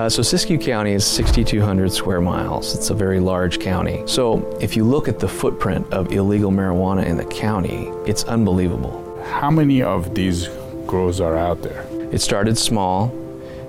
Uh, so Siskiyou County is 6,200 square miles. It's a very large county. So if you look at the footprint of illegal marijuana in the county, it's unbelievable. How many of these grows are out there? It started small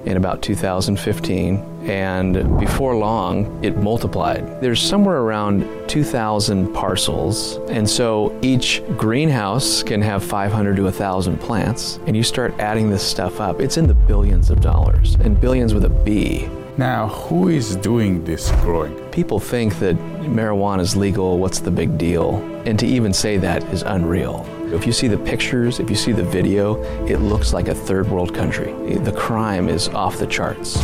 in about 2015 and before long it multiplied. There's somewhere around 2,000 parcels, and so each greenhouse can have 500 to 1,000 plants, and you start adding this stuff up, it's in the billions of dollars, and billions with a B. Now, who is doing this growing? People think that marijuana is legal, what's the big deal? And to even say that is unreal. If you see the pictures, if you see the video, it looks like a third world country. The crime is off the charts.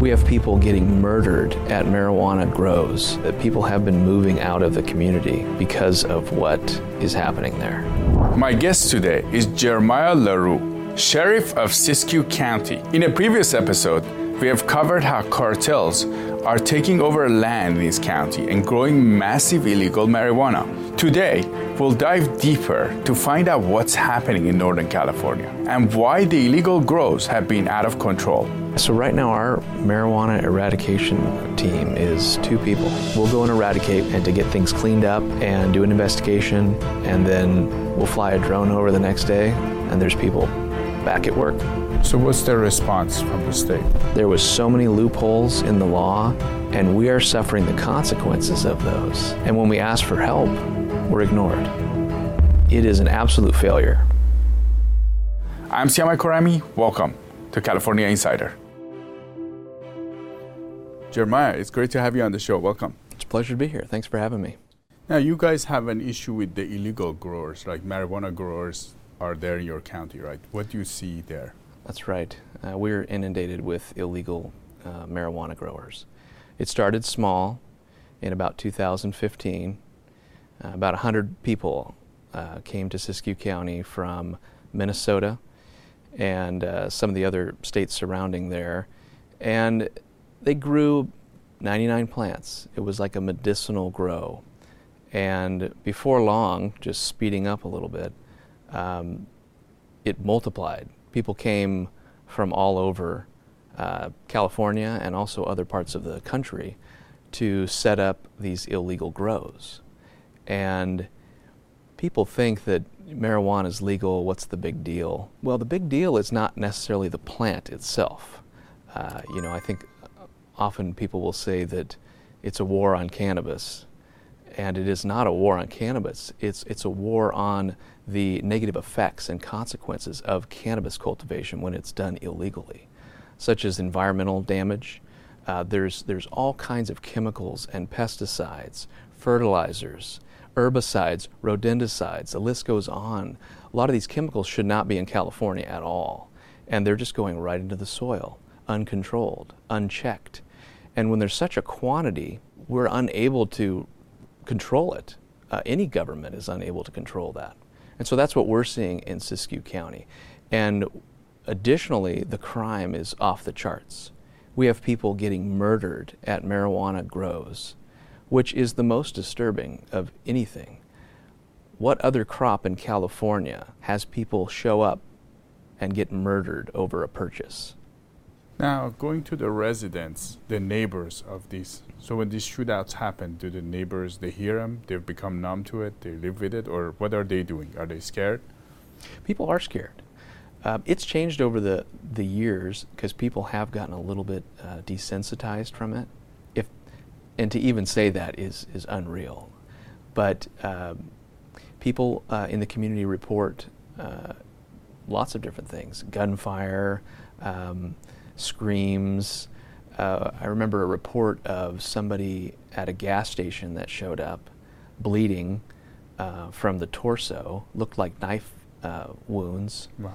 We have people getting murdered at marijuana grows. People have been moving out of the community because of what is happening there. My guest today is Jeremiah LaRue, Sheriff of Siskiyou County. In a previous episode, we have covered how cartels are taking over land in this county and growing massive illegal marijuana. Today, we'll dive deeper to find out what's happening in Northern California and why the illegal grows have been out of control. So, right now, our marijuana eradication team is two people. We'll go and eradicate and to get things cleaned up and do an investigation, and then we'll fly a drone over the next day, and there's people back at work. So, what's their response from the state? There was so many loopholes in the law, and we are suffering the consequences of those. And when we ask for help, we're ignored. It is an absolute failure. I'm Siyamak Khorrami. Welcome to California Insider. Jeremiah, it's great to have you on the show. Welcome. It's a pleasure to be here. Thanks for having me. Now, you guys have an issue with the illegal growers, like marijuana growers are there in your county, right? What do you see there? That's right. Uh, we're inundated with illegal uh, marijuana growers. It started small in about 2015. Uh, about 100 people uh, came to Siskiyou County from Minnesota and uh, some of the other states surrounding there. And they grew 99 plants. It was like a medicinal grow. And before long, just speeding up a little bit, um, it multiplied. People came from all over uh, California and also other parts of the country to set up these illegal grows. And people think that marijuana is legal, what's the big deal? Well, the big deal is not necessarily the plant itself. Uh, you know, I think often people will say that it's a war on cannabis, and it is not a war on cannabis. It's, it's a war on the negative effects and consequences of cannabis cultivation when it's done illegally, such as environmental damage. Uh, there's, there's all kinds of chemicals and pesticides, fertilizers, herbicides, rodenticides, the list goes on. A lot of these chemicals should not be in California at all, and they're just going right into the soil, uncontrolled, unchecked. And when there's such a quantity, we're unable to control it. Uh, any government is unable to control that. And so that's what we're seeing in Siskiyou County. And additionally, the crime is off the charts. We have people getting murdered at marijuana grows, which is the most disturbing of anything. What other crop in California has people show up and get murdered over a purchase? Now, going to the residents, the neighbors of these. So when these shootouts happen, do the neighbors they hear them? They've become numb to it. They live with it, or what are they doing? Are they scared? People are scared. Uh, it's changed over the the years because people have gotten a little bit uh, desensitized from it. If and to even say that is is unreal. But um, people uh, in the community report uh, lots of different things: gunfire. Um, screams. Uh, I remember a report of somebody at a gas station that showed up bleeding uh, from the torso, looked like knife uh, wounds, Wow.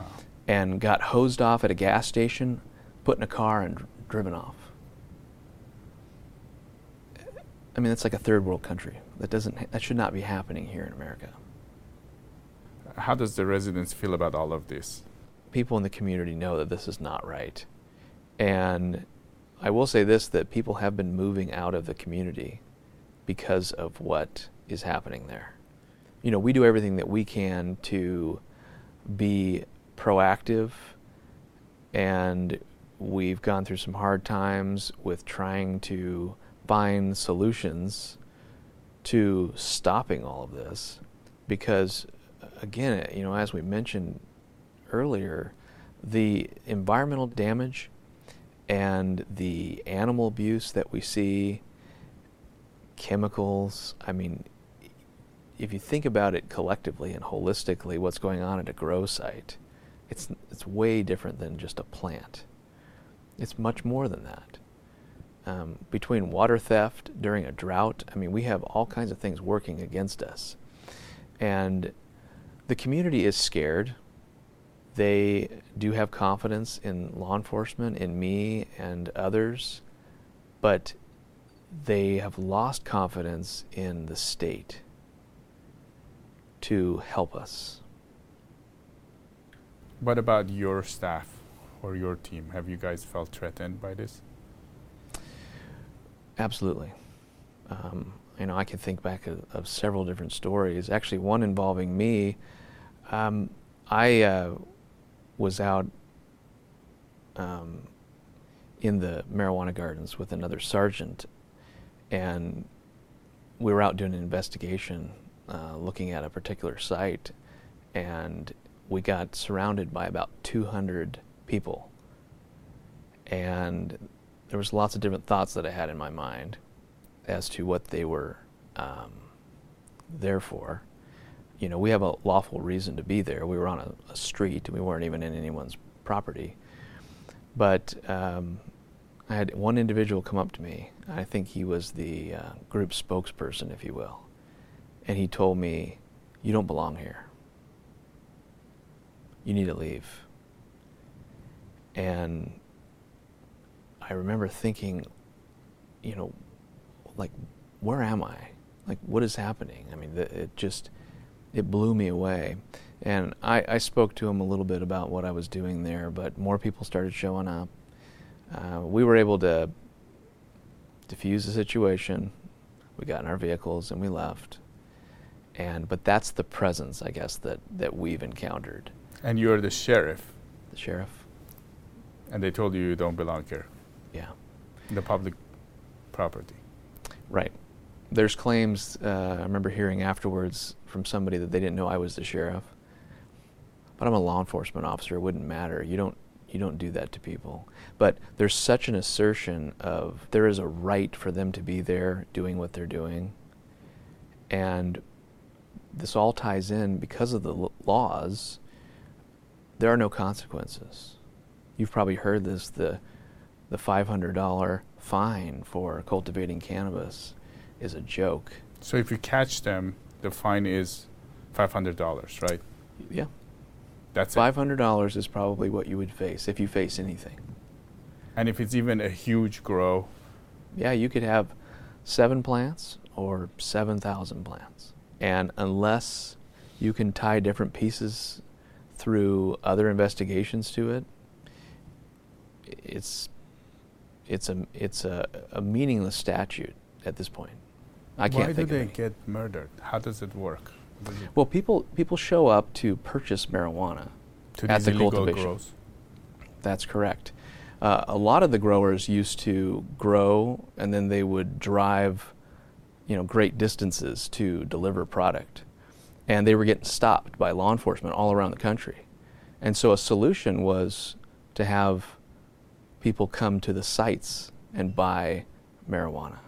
and got hosed off at a gas station, put in a car, and dr- driven off. I mean, that's like a third world country. That doesn't. Ha- that should not be happening here in America. How does the residents feel about all of this? people in the community know that this is not right. And I will say this that people have been moving out of the community because of what is happening there. You know, we do everything that we can to be proactive and we've gone through some hard times with trying to find solutions to stopping all of this because again you know as we mentioned earlier the environmental damage and the animal abuse that we see chemicals i mean if you think about it collectively and holistically what's going on at a grow site it's it's way different than just a plant it's much more than that um, between water theft during a drought. I mean, we have all kinds of things working against us. And the community is scared. They do have confidence in law enforcement, in me and others, but they have lost confidence in the state to help us. What about your staff or your team? Have you guys felt threatened by this? Absolutely. Um, you know, I can think back of, of, several different stories. Actually, one involving me. Um, I uh, was out um, in the marijuana gardens with another sergeant, and we were out doing an investigation, uh, looking at a particular site, and we got surrounded by about 200 people. And there was lots of different thoughts that I had in my mind as to what they were um, there for. You know, we have a lawful reason to be there. We were on a, a street, we weren't even in anyone's property. But um, I had one individual come up to me. I think he was the uh, group spokesperson, if you will. And he told me, You don't belong here. You need to leave. And I remember thinking, you know, like, where am I? Like, what is happening? I mean, it just, it blew me away. And I, I spoke to him a little bit about what I was doing there, but more people started showing up. Uh, we were able to diffuse the situation. We got in our vehicles and we left. And but that's the presence, I guess, that, that we've encountered. And you're the sheriff. The sheriff. And they told you you don't belong here. Yeah. The public property. Right. There's claims, uh, I remember hearing afterwards from somebody that they didn't know I was the sheriff. But I'm a law enforcement officer. It wouldn't matter. You don't, you don't do that to people. But there's such an assertion of there is a right for them to be there doing what they're doing. And this all ties in because of the laws. There are no consequences. You've probably heard this the the $500 fine for cultivating cannabis is a joke. So if you catch them, the fine is $500, right? Yeah. That's $500 it. is probably what you would face if you face anything. And if it's even a huge grow? Yeah, you could have seven plants or 7,000 plants. And unless you can tie different pieces through other investigations to it, it's it's a it's a, a meaningless statute at this point. I can't Why think do they get murdered? How does it work? Does it well, people people show up to purchase marijuana to at the cultivation. Grows? That's correct. Uh, a lot of the growers used to grow, and then they would drive, you know, great distances to deliver product, and they were getting stopped by law enforcement all around the country, and so a solution was to have people come to the sites and buy marijuana.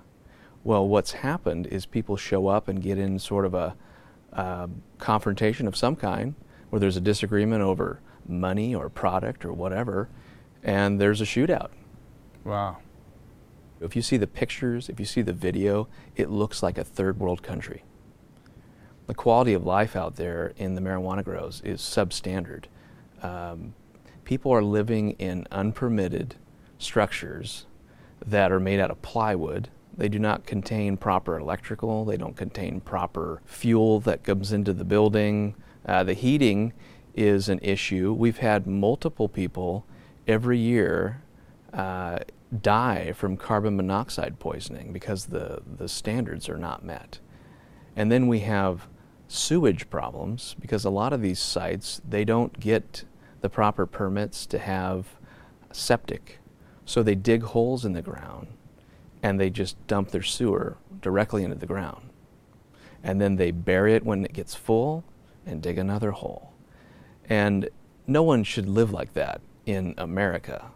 Well, what's happened is people show up and get in sort of a uh, confrontation of some kind where there's a disagreement over money or product or whatever, and there's a shootout. Wow. If you see the pictures, if you see the video, it looks like a third world country. The quality of life out there in the marijuana grows is substandard. Um, people are living in unpermitted structures that are made out of plywood. They do not contain proper electrical, they don't contain proper fuel that comes into the building. Uh, the heating is an issue. We've had multiple people every year uh, die from carbon monoxide poisoning because the, the standards are not met. And then we have sewage problems because a lot of these sites they don't get the proper permits to have septic So they dig holes in the ground and they just dump their sewer directly into the ground. And then they bury it when it gets full and dig another hole. And no one should live like that in America.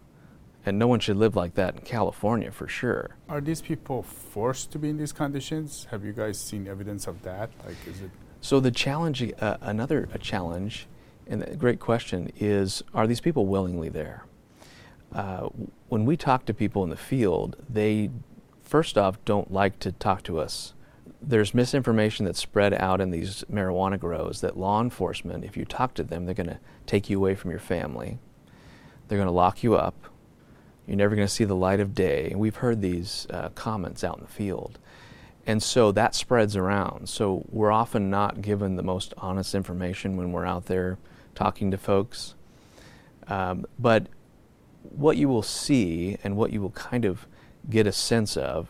And no one should live like that in California for sure. Are these people forced to be in these conditions? Have you guys seen evidence of that? Like, is it? So the challenge, uh, another a challenge, and a great question is: Are these people willingly there? Uh, when we talk to people in the field, they first off don't like to talk to us. There's misinformation that's spread out in these marijuana grows that law enforcement, if you talk to them, they're going to take you away from your family. They're going to lock you up you're never going to see the light of day. We've heard these uh, comments out in the field. And so that spreads around. So we're often not given the most honest information when we're out there talking to folks. Um, but what you will see and what you will kind of get a sense of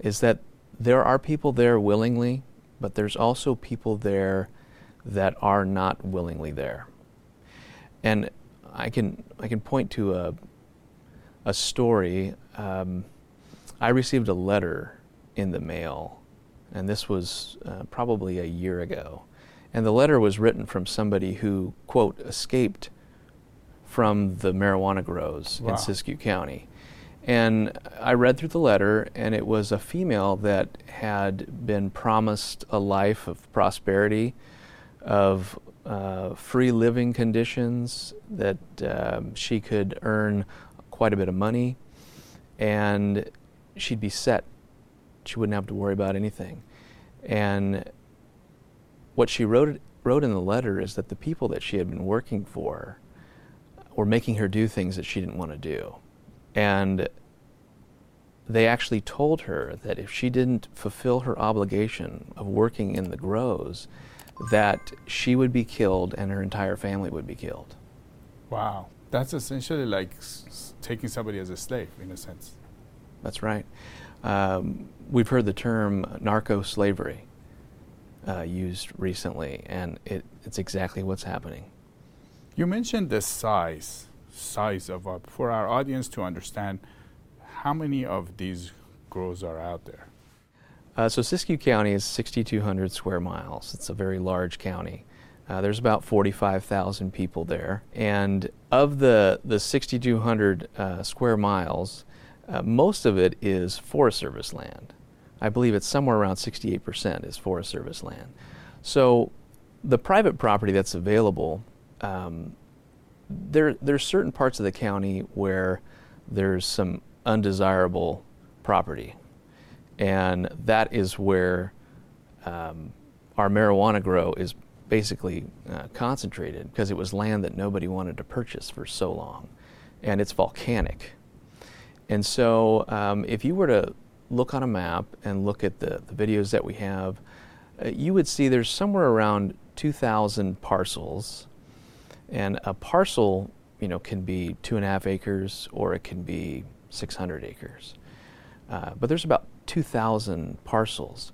is that there are people there willingly, but there's also people there that are not willingly there. And I can I can point to a a story. Um, I received a letter in the mail, and this was uh, probably a year ago. And the letter was written from somebody who, quote, escaped from the marijuana grows wow. in Siskiyou County. And I read through the letter, and it was a female that had been promised a life of prosperity, of uh, free living conditions, that um, she could earn quite a bit of money, and she'd be set. She wouldn't have to worry about anything. And what she wrote wrote in the letter is that the people that she had been working for were making her do things that she didn't want to do. And they actually told her that if she didn't fulfill her obligation of working in the grows, that she would be killed and her entire family would be killed. Wow. That's essentially like s- taking somebody as a slave, in a sense. That's right. Um, we've heard the term narco slavery uh, used recently, and it, it's exactly what's happening. You mentioned the size, size of uh, for our audience to understand how many of these grows are out there. Uh, so Siskiyou County is 6,200 square miles. It's a very large county. Uh, there's about 45,000 people there. And of the, the 6,200 uh, square miles, uh, most of it is Forest Service land. I believe it's somewhere around 68% is Forest Service land. So the private property that's available, um, there, there's certain parts of the county where there's some undesirable property. And that is where um, our marijuana grow is basically uh, concentrated because it was land that nobody wanted to purchase for so long, and it's volcanic. And so, um, if you were to look on a map and look at the, the videos that we have, uh, you would see there's somewhere around 2,000 parcels, and a parcel, you know, can be two and a half acres or it can be 600 acres. Uh, but there's about 2,000 parcels.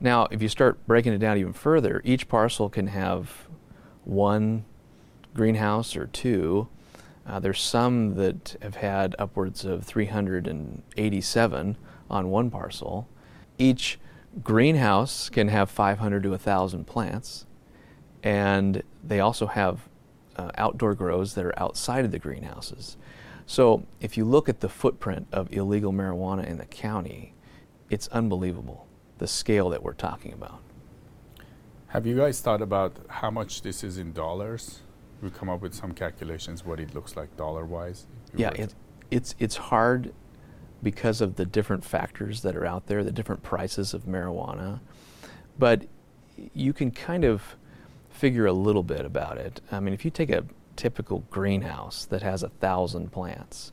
Now, if you start breaking it down even further, each parcel can have one greenhouse or two. Uh, there's some that have had upwards of 387 on one parcel. Each greenhouse can have 500 to 1,000 plants, and they also have uh, outdoor grows that are outside of the greenhouses. So, if you look at the footprint of illegal marijuana in the county, it's unbelievable the scale that we're talking about. Have you guys thought about how much this is in dollars? We come up with some calculations what it looks like dollar wise. Yeah, it, it's it's hard because of the different factors that are out there, the different prices of marijuana. But you can kind of figure a little bit about it. I mean, if you take a typical greenhouse that has a thousand plants,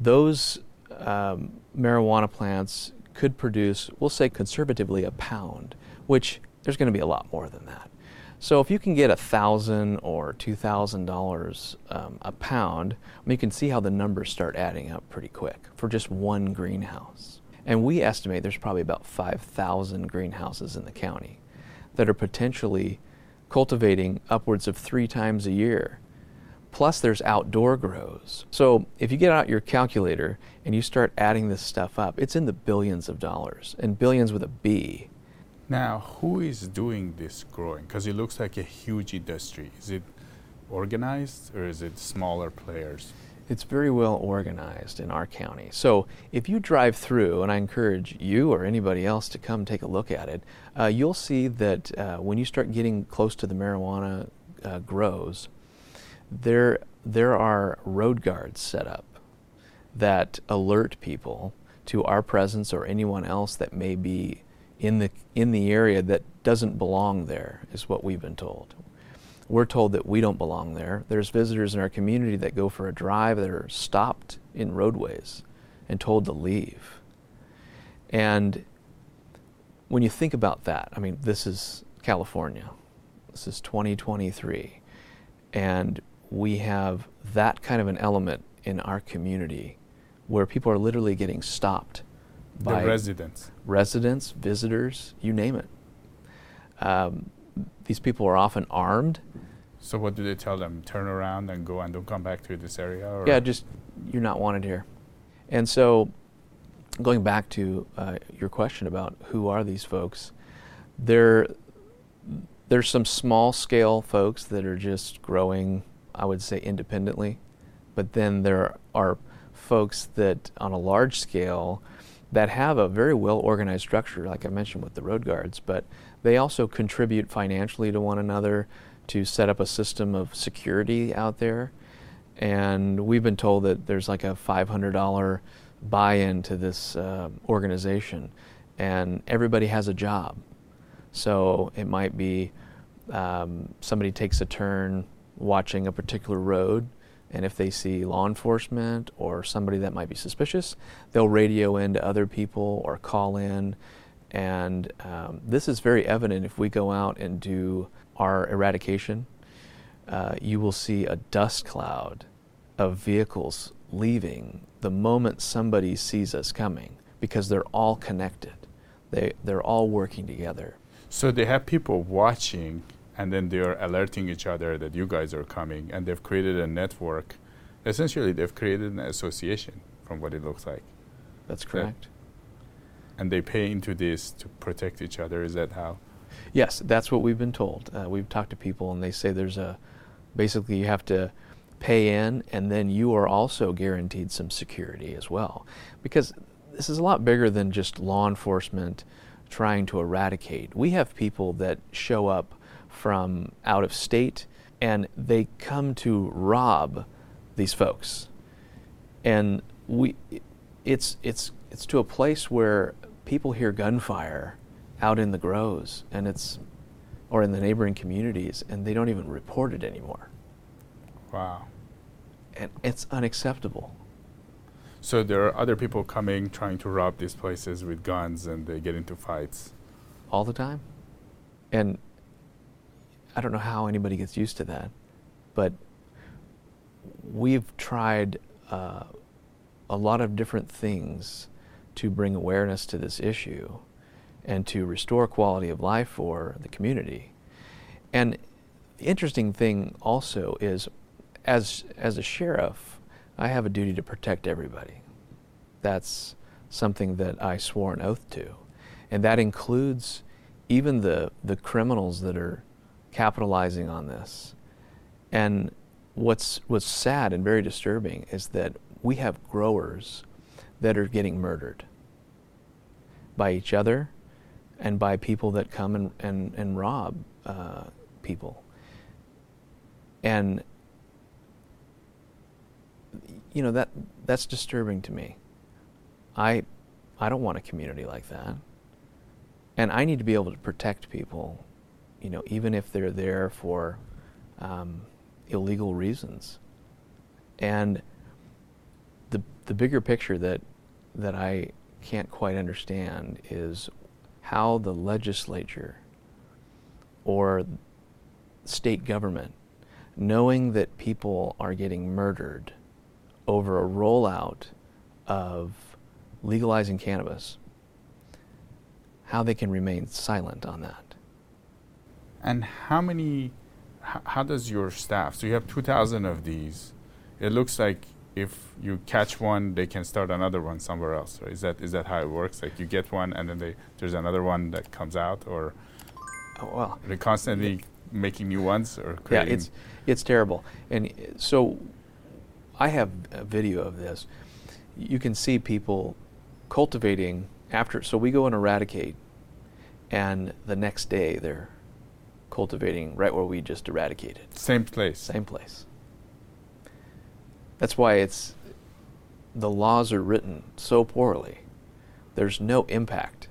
those um, marijuana plants could produce, we'll say conservatively, a pound, which there's going to be a lot more than that. So if you can get a thousand or two thousand um, dollars a pound, I mean, you can see how the numbers start adding up pretty quick for just one greenhouse. And we estimate there's probably about five thousand greenhouses in the county that are potentially cultivating upwards of three times a year Plus, there's outdoor grows. So, if you get out your calculator and you start adding this stuff up, it's in the billions of dollars, and billions with a B. Now, who is doing this growing? Because it looks like a huge industry. Is it organized or is it smaller players? It's very well organized in our county. So if you drive through, and I encourage you or anybody else to come take a look at it, uh, you'll see that uh, when you start getting close to the marijuana uh, grows, there there are road guards set up that alert people to our presence or anyone else that may be in the in the area that doesn't belong there is what we've been told. We're told that we don't belong there. There's visitors in our community that go for a drive that are stopped in roadways and told to leave. And when you think about that, I mean, this is California. This is 2023. And we have that kind of an element in our community where people are literally getting stopped by the residents, residents, visitors, you name it. Um, these people are often armed. So what do they tell them? Turn around and go and don't come back to this area? Or? Yeah, just you're not wanted here. And so, going back to uh, your question about who are these folks, there there's some small scale folks that are just growing, I would say, independently, but then there are folks that on a large scale that have a very well organized structure, like I mentioned with the road guards, but they also contribute financially to one another to set up a system of security out there. And we've been told that there's like a $500 buy in to this uh, organization, and everybody has a job. So it might be um, somebody takes a turn watching a particular road and if they see law enforcement or somebody that might be suspicious, they'll radio in to other people or call in. And um, this is very evident if we go out and do our eradication. Uh, you will see a dust cloud of vehicles leaving the moment somebody sees us coming because they're all connected. They, they're all working together. So they have people watching and then they're alerting each other that you guys are coming, and they've created a network. Essentially, they've created an association from what it looks like. That's correct. And they pay into this to protect each other. Is that how? Yes, that's what we've been told. Uh, we've talked to people, and they say there's a basically you have to pay in, and then you are also guaranteed some security as well, because this is a lot bigger than just law enforcement trying to eradicate. We have people that show up from out of state, and they come to rob these folks. And we, it's it's it's to a place where people hear gunfire out in the grows, and it's or in the neighboring communities, and they don't even report it anymore. Wow. And it's unacceptable. So there are other people coming trying to rob these places with guns, and they get into fights. All the time. And I don't know how anybody gets used to that, but we've tried uh, a lot of different things to bring awareness to this issue and to restore quality of life for the community. And the interesting thing also is, as as a sheriff, I have a duty to protect everybody. That's something that I swore an oath to, and that includes even the the criminals that are capitalizing on this. And what's what's sad and very disturbing is that we have growers that are getting murdered by each other and by people that come and, and, and rob uh, people. And you know that that's disturbing to me. I I don't want a community like that. And I need to be able to protect people you know, even if they're there for um, illegal reasons. And the bigger picture that that I can't quite understand is how the legislature or state government, knowing that people are getting murdered over a rollout of legalizing cannabis, how they can remain silent on that. And how many h- how does your staff? So you have 2,000 of these. It looks like if you catch one, they can start another one somewhere else. Right? Is that is that how it works? Like you get one, and then they, there's another one that comes out, or Oh, well, are they constantly making new ones or yeah, it's it's terrible. And so, I have a video of this. You can see people cultivating after. So we go and eradicate, and the next day they're cultivating right where we just eradicated. same place. Same place. That's why it's the laws are written so poorly. There's no impact.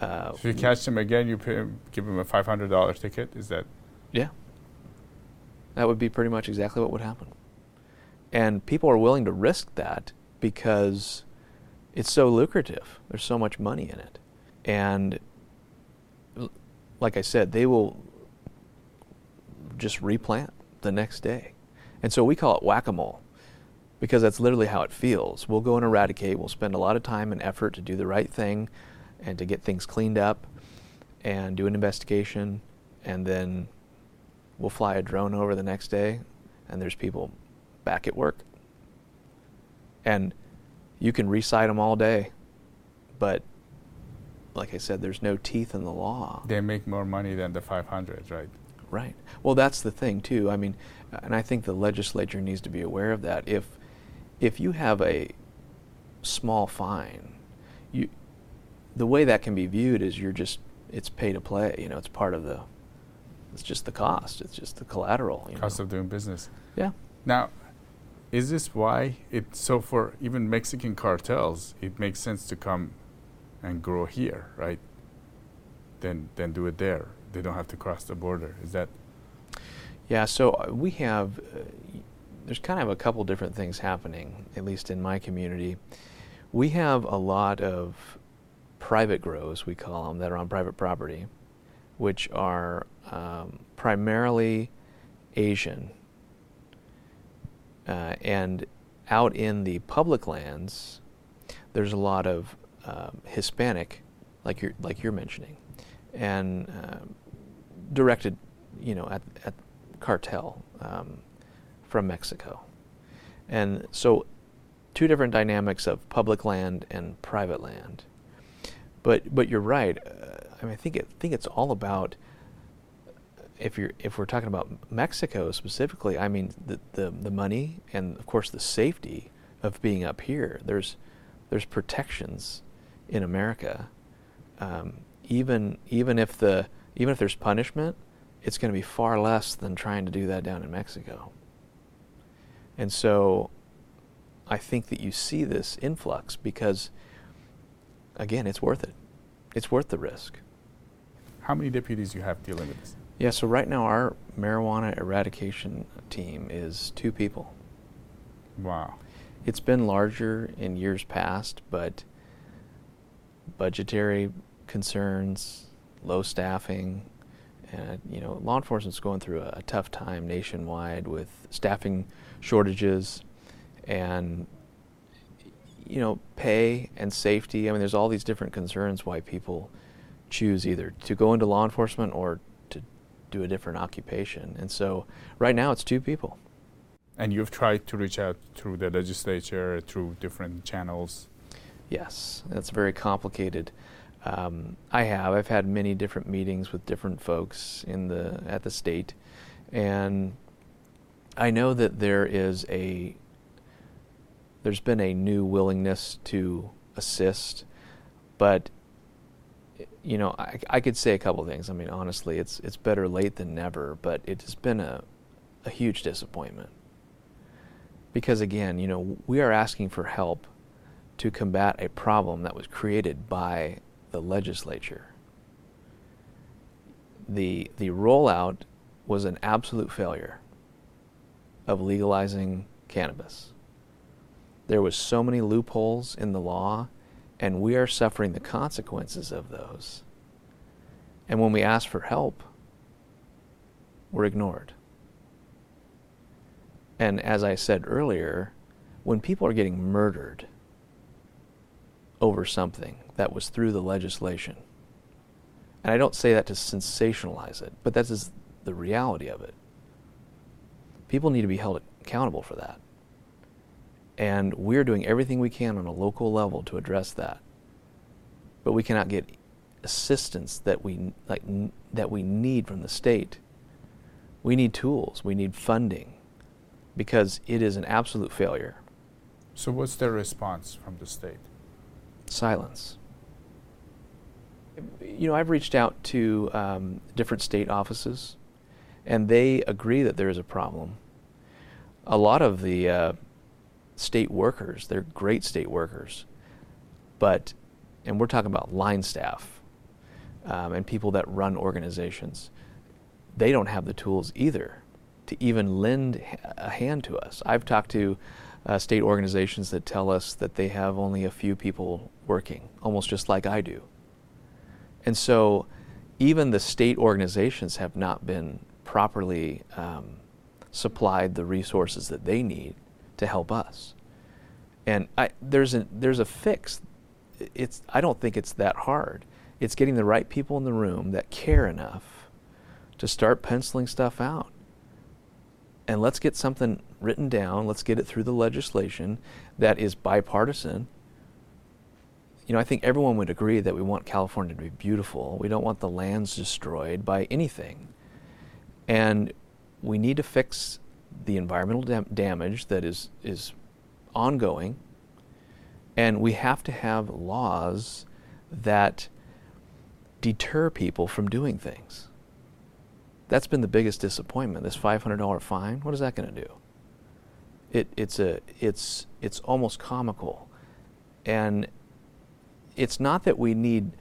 Uh, If you catch them again, you pay 'em- give them a $500 ticket. Is that yeah. That would be pretty much exactly what would happen. And people are willing to risk that because it's so lucrative. There's so much money in it. And like I said, they will just replant the next day. And so we call it whack a mole because that's literally how it feels. We'll go and eradicate, we'll spend a lot of time and effort to do the right thing and to get things cleaned up and do an investigation, and then we'll fly a drone over the next day and there's people back at work. And you can recite them all day, but like I said, there's no teeth in the law. they make more money than the 500, right? Right. Well, that's the thing too. I mean, and I think the legislature needs to be aware of that. If if you have a small fine, you the way that can be viewed is you're just it's pay to play. You know, it's part of the it's just the cost. It's just the collateral. You Cost know? of doing business. yeah. Now, is this why it so for even Mexican cartels, it makes sense to come and grow here, right? Then then do it there. They don't have to cross the border. Is that Yeah, so uh, we have, uh, there's kind of a couple different things happening, at least in my community. We have a lot of private grows, we call them, that are on private property, which are um, primarily Asian. Uh, and out in the public lands, there's a lot of um, Hispanic, like you're like you're mentioning, and um directed, you know, at at cartel um, from Mexico, and so two different dynamics of public land and private land. But but you're right. Uh, I mean, I think it, think it's all about if you're if we're talking about Mexico specifically, I mean the, the the money and of course the safety of being up here. There's there's protections in America. Um, even even if the even if there's punishment, it's going to be far less than trying to do that down in Mexico. And so, I think that you see this influx because, again, it's worth it. It's worth the risk. how many deputies do you have dealing with this? Yeah, so right now our marijuana eradication team is two people. Wow. It's been larger in years past, but budgetary concerns, low staffing, and you know, law enforcement's going through a, a tough time nationwide with staffing shortages and you know, pay and safety. I mean, there's all these different concerns why people choose either to go into law enforcement or to do a different occupation. And so right now it's two people. And you've tried to reach out through the legislature, through different channels. Yes, that's very complicated. Um, I have. I've had many different meetings with different folks in the at the state, and I know that there is a there's been a new willingness to assist, but you know, I, I could say a couple things. I mean, honestly, it's it's better late than never, but it has been a a huge disappointment because again, you know, we are asking for help to combat a problem that was created by the legislature. The the rollout was an absolute failure of legalizing cannabis. There was so many loopholes in the law and we are suffering the consequences of those. And when we ask for help, we're ignored. And as I said earlier, when people are getting murdered over something that was through the legislation, and I don't say that to sensationalize it, but that is the reality of it. People need to be held accountable for that. And we're doing everything we can on a local level to address that. But we cannot get assistance that we like that we need from the state. We need tools, we need funding because it is an absolute failure. So what's their response from the state? Silence. You know, I've reached out to um, different state offices, and they agree that there is a problem. A lot of the uh, state workers, they're great state workers, but, and we're talking about line staff um, and people that run organizations, they don't have the tools either to even lend a hand to us. I've talked to uh, state organizations that tell us that they have only a few people working, almost just like I do. And so even the state organizations have not been properly um, supplied the resources that they need to help us. And I, there's, there's a fix. It's, I don't think it's that hard. It's getting the right people in the room that care enough to start penciling stuff out. And let's get something written down. Let's get it through the legislation that is bipartisan. You know, I think everyone would agree that we want California to be beautiful. We don't want the lands destroyed by anything. And we need to fix the environmental dam- damage that is, is ongoing. And we have to have laws that deter people from doing things. That's been the biggest disappointment. This $500 fine, what is that going to do? It, it's, a, it's, it's almost comical. And it's not that we need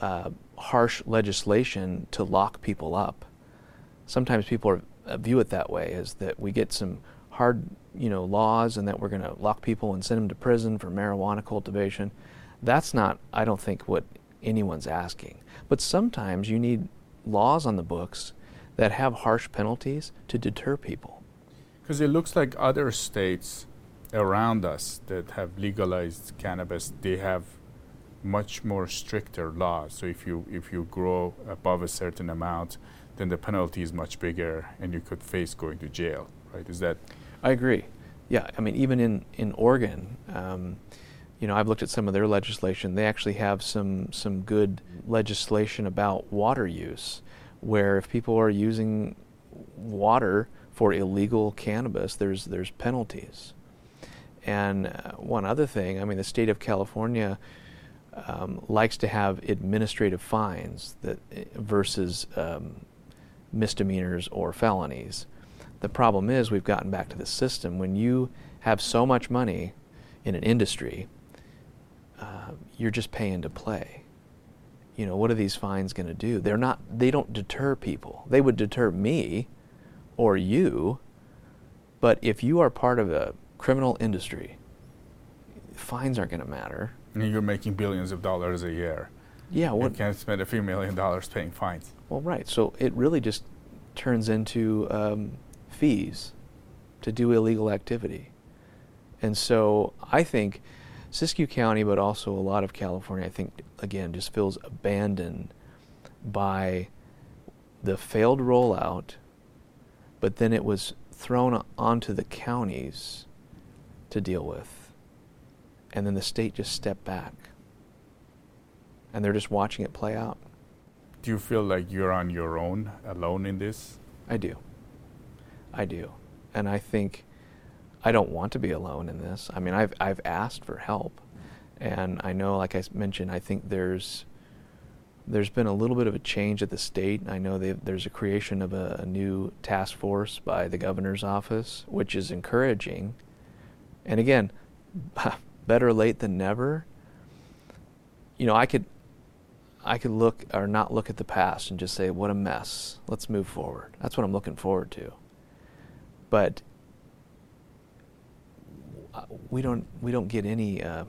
uh, harsh legislation to lock people up. Sometimes people are, uh, view it that way, is that we get some hard you know, laws and that we're going to lock people and send them to prison for marijuana cultivation. That's not, I don't think, what anyone's asking. But sometimes you need laws on the books that have harsh penalties to deter people. Because it looks like other states around us that have legalized cannabis, they have much more stricter laws. So if you if you grow above a certain amount, then the penalty is much bigger, and you could face going to jail. Right? Is that? I agree. Yeah, I mean, even in in Oregon, um, you know, I've looked at some of their legislation. They actually have some some good legislation about water use where if people are using water for illegal cannabis, there's there's penalties. And uh, one other thing, I mean, the state of California um, likes to have administrative fines that uh, versus um, misdemeanors or felonies. The problem is we've gotten back to the system. When you have so much money in an industry, uh, you're just paying to play you know, what are these fines going to do? They're not, they don't deter people. They would deter me or you, but if you are part of a criminal industry, fines aren't going to matter. And you're making billions of dollars a year. Yeah, what? You can't spend a few million dollars paying fines. Well, right. So it really just turns into um, fees to do illegal activity. And so I think Siskiyou County, but also a lot of California, I think, again, just feels abandoned by the failed rollout, but then it was thrown onto the counties to deal with. And then the state just stepped back. And they're just watching it play out. Do you feel like you're on your own, alone in this? I do. I do. And I think I don't want to be alone in this. I mean, I've I've asked for help, and I know, like I mentioned, I think there's there's been a little bit of a change at the state. I know there's a creation of a, a, new task force by the governor's office, which is encouraging. And again, better late than never. You know, I could I could look or not look at the past and just say, "What a mess. Let's move forward." That's what I'm looking forward to. But we don't we don't get any uh,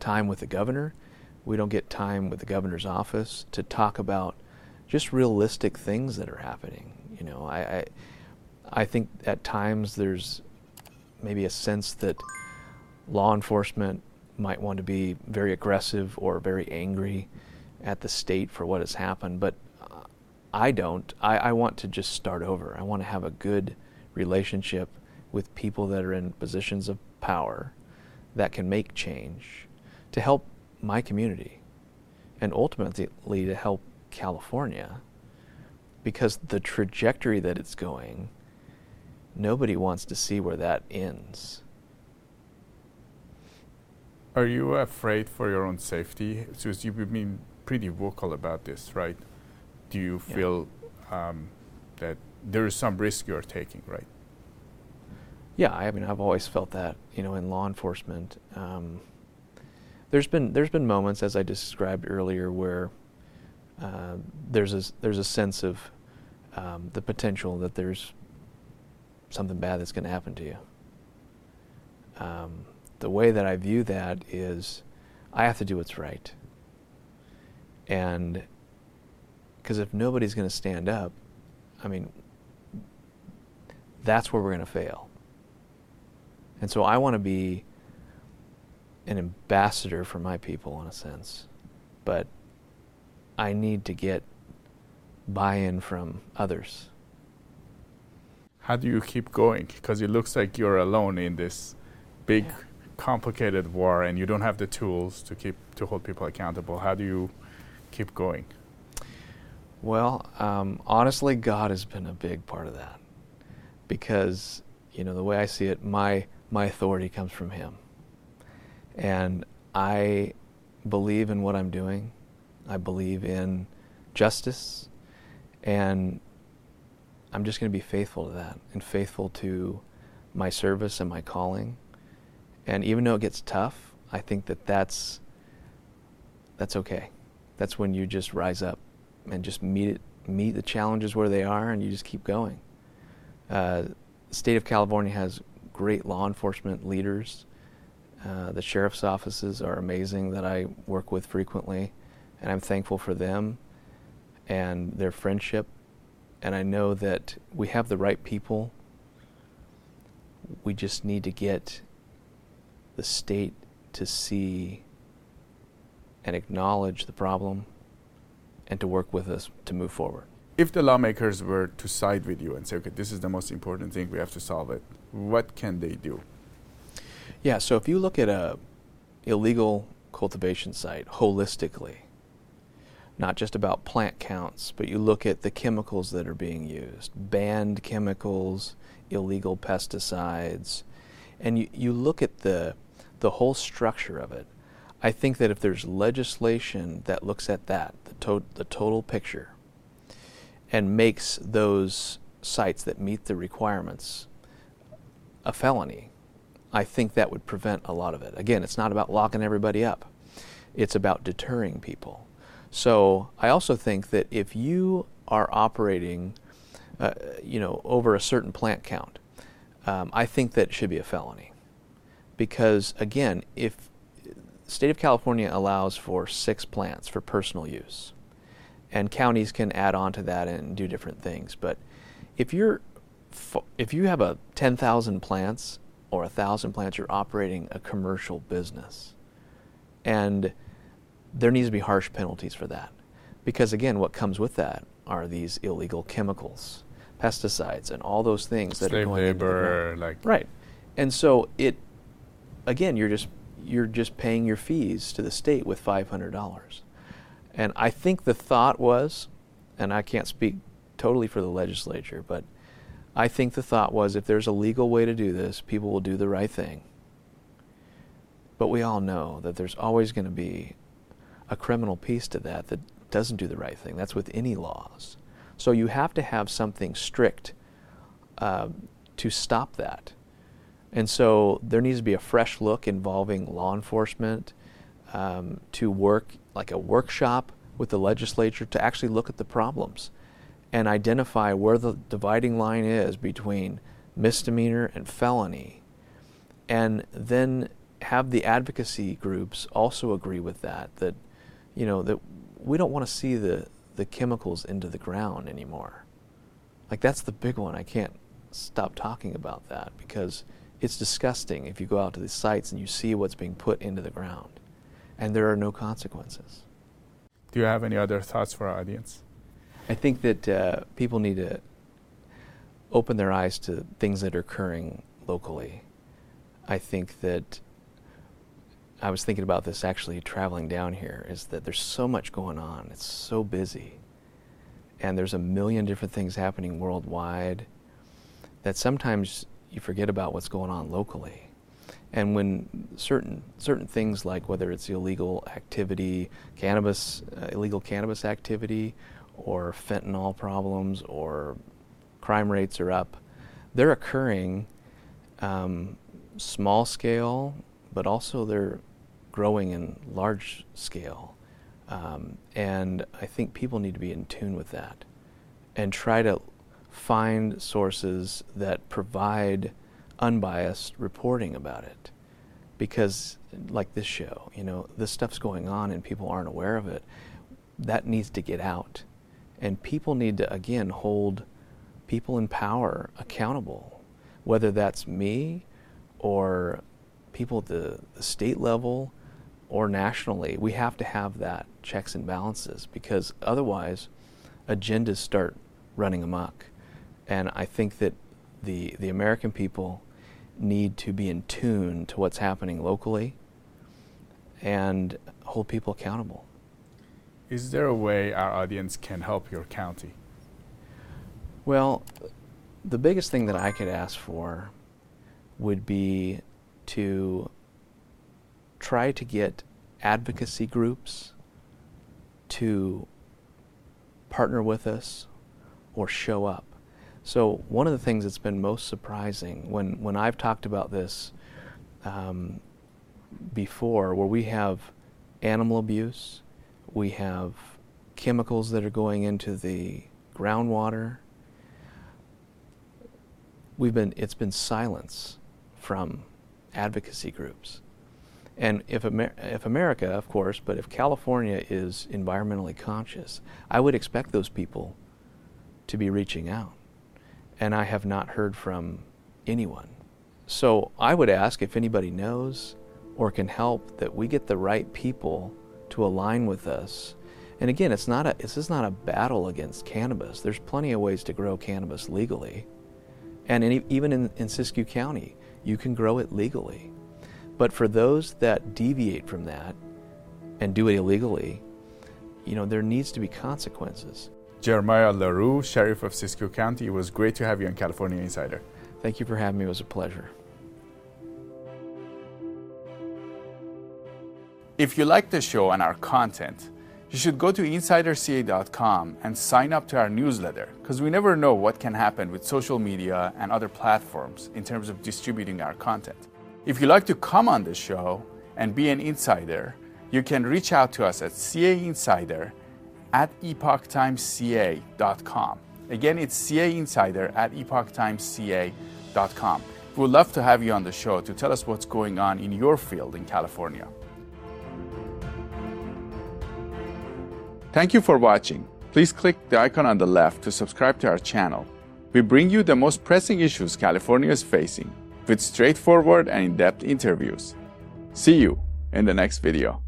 time with the governor. We don't get time with the governor's office to talk about just realistic things that are happening. You know, I, I, I think at times there's maybe a sense that law enforcement might want to be very aggressive or very angry at the state for what has happened, but uh, I don't. I, I want to just start over. I want to have a good relationship with people that are in positions of power that can make change to help my community and ultimately to help California because the trajectory that it's going, nobody wants to see where that ends. Are you afraid for your own safety? Because you've been pretty vocal about this, right? Do you yeah. feel um, that there is some risk you're taking, right? Yeah, I mean, I've always felt that, you know, in law enforcement. Um, there's been there's been moments, as I described earlier, where uh, there's a there's a sense of um, the potential that there's something bad that's going to happen to you. Um, the way that I view that is, I have to do what's right, and because if nobody's going to stand up, I mean, that's where we're going to fail. And so I want to be an ambassador for my people in a sense. But I need to get buy in from others. How do you keep going? Because it looks like you're alone in this big, yeah. complicated war and you don't have the tools to keep to hold people accountable. How do you keep going? Well, um, honestly, God has been a big part of that because, you know, the way I see it, my my authority comes from Him. And I believe in what I'm doing. I believe in justice. And I'm just going to be faithful to that and faithful to my service and my calling. And even though it gets tough, I think that that's that's okay. That's when you just rise up and just meet it, meet the challenges where they are, and you just keep going. Uh, the state of California has great law enforcement leaders. Uh, the sheriff's offices are amazing that I work with frequently, and I'm thankful for them and their friendship. And I know that we have the right people. We just need to get the state to see and acknowledge the problem and to work with us to move forward. If the lawmakers were to side with you and say, okay, this is the most important thing, we have to solve it, what can they do? Yeah, so if you look at a illegal cultivation site holistically, not just about plant counts, but you look at the chemicals that are being used, banned chemicals, illegal pesticides, and you, you look at the the whole structure of it. I think that if there's legislation that looks at that, the, to- the total picture, and makes those sites that meet the requirements a felony, I think that would prevent a lot of it. Again, it's not about locking everybody up, it's about deterring people. So I also think that if you are operating, uh, you know, over a certain plant count, um, I think that should be a felony. Because again, if state of California allows for six plants for personal use, and counties can add on to that and do different things, but if you're if you have a 10,000 plants or a 1,000 plants, you're operating a commercial business. And there needs to be harsh penalties for that. Because again, what comes with that are these illegal chemicals, pesticides, and all those things that Slave are going labor, like right. And so it, again, you're just you're just paying your fees to the state with five hundred dollars. And I think the thought was, and I can't speak totally for the legislature, but I think the thought was if there's a legal way to do this, people will do the right thing. But we all know that there's always going to be a criminal piece to that that doesn't do the right thing. That's with any laws. So you have to have something strict uh, to stop that. And so there needs to be a fresh look involving law enforcement um, to work like a workshop with the legislature to actually look at the problems and identify where the dividing line is between misdemeanor and felony, and then have the advocacy groups also agree with that, that, you know, that we don't want to see the, the chemicals into the ground anymore. Like, that's the big one. I can't stop talking about that because it's disgusting if you go out to these sites and you see what's being put into the ground, and there are no consequences. Do you have any other thoughts for our audience? I think that uh, people need to open their eyes to things that are occurring locally. I think that I was thinking about this actually traveling down here is that there's so much going on. It's so busy. And there's a million different things happening worldwide that sometimes you forget about what's going on locally. And when certain certain things like whether it's illegal activity, cannabis, uh, illegal cannabis activity, or fentanyl problems, or crime rates are up, they're occurring um, small scale, but also they're growing in large scale. Um, and I think people need to be in tune with that and try to find sources that provide unbiased reporting about it. Because, like this show, you know, this stuff's going on and people aren't aware of it. That needs to get out. And people need to, again, hold people in power accountable, whether that's me or people at the, the state level or nationally, we have to have that checks and balances because otherwise agendas start running amok. And I think that the, the American people need to be in tune to what's happening locally and hold people accountable. Is there a way our audience can help your county? Well, the biggest thing that I could ask for would be to try to get advocacy groups to partner with us or show up. So, one of the things that's been most surprising when, when I've talked about this um, before, where we have animal abuse, we have chemicals that are going into the groundwater, we've been, it's been silence from advocacy groups. And if, Amer- if America, of course, but if California is environmentally conscious, I would expect those people to be reaching out. And I have not heard from anyone. So I would ask if anybody knows or can help that we get the right people to align with us. And again, it's not a, this is not a battle against cannabis. There's plenty of ways to grow cannabis legally. And in, even in, in Siskiyou County, you can grow it legally. But for those that deviate from that and do it illegally, you know, there needs to be consequences. Jeremiah LaRue, Sheriff of Siskiyou County, it was great to have you on California Insider. Thank you for having me. It was a pleasure. If you like the show and our content, you should go to insiderca.com and sign up to our newsletter because we never know what can happen with social media and other platforms in terms of distributing our content. If you'd like to come on the show and be an insider, you can reach out to us at cainsider at epochtimesca.com. Again, it's cainsider at epochtimesca.com. We would love to have you on the show to tell us what's going on in your field in California. Thank you for watching. Please click the icon on the left to subscribe to our channel. We bring you the most pressing issues California is facing with straightforward and in depth interviews. See you in the next video.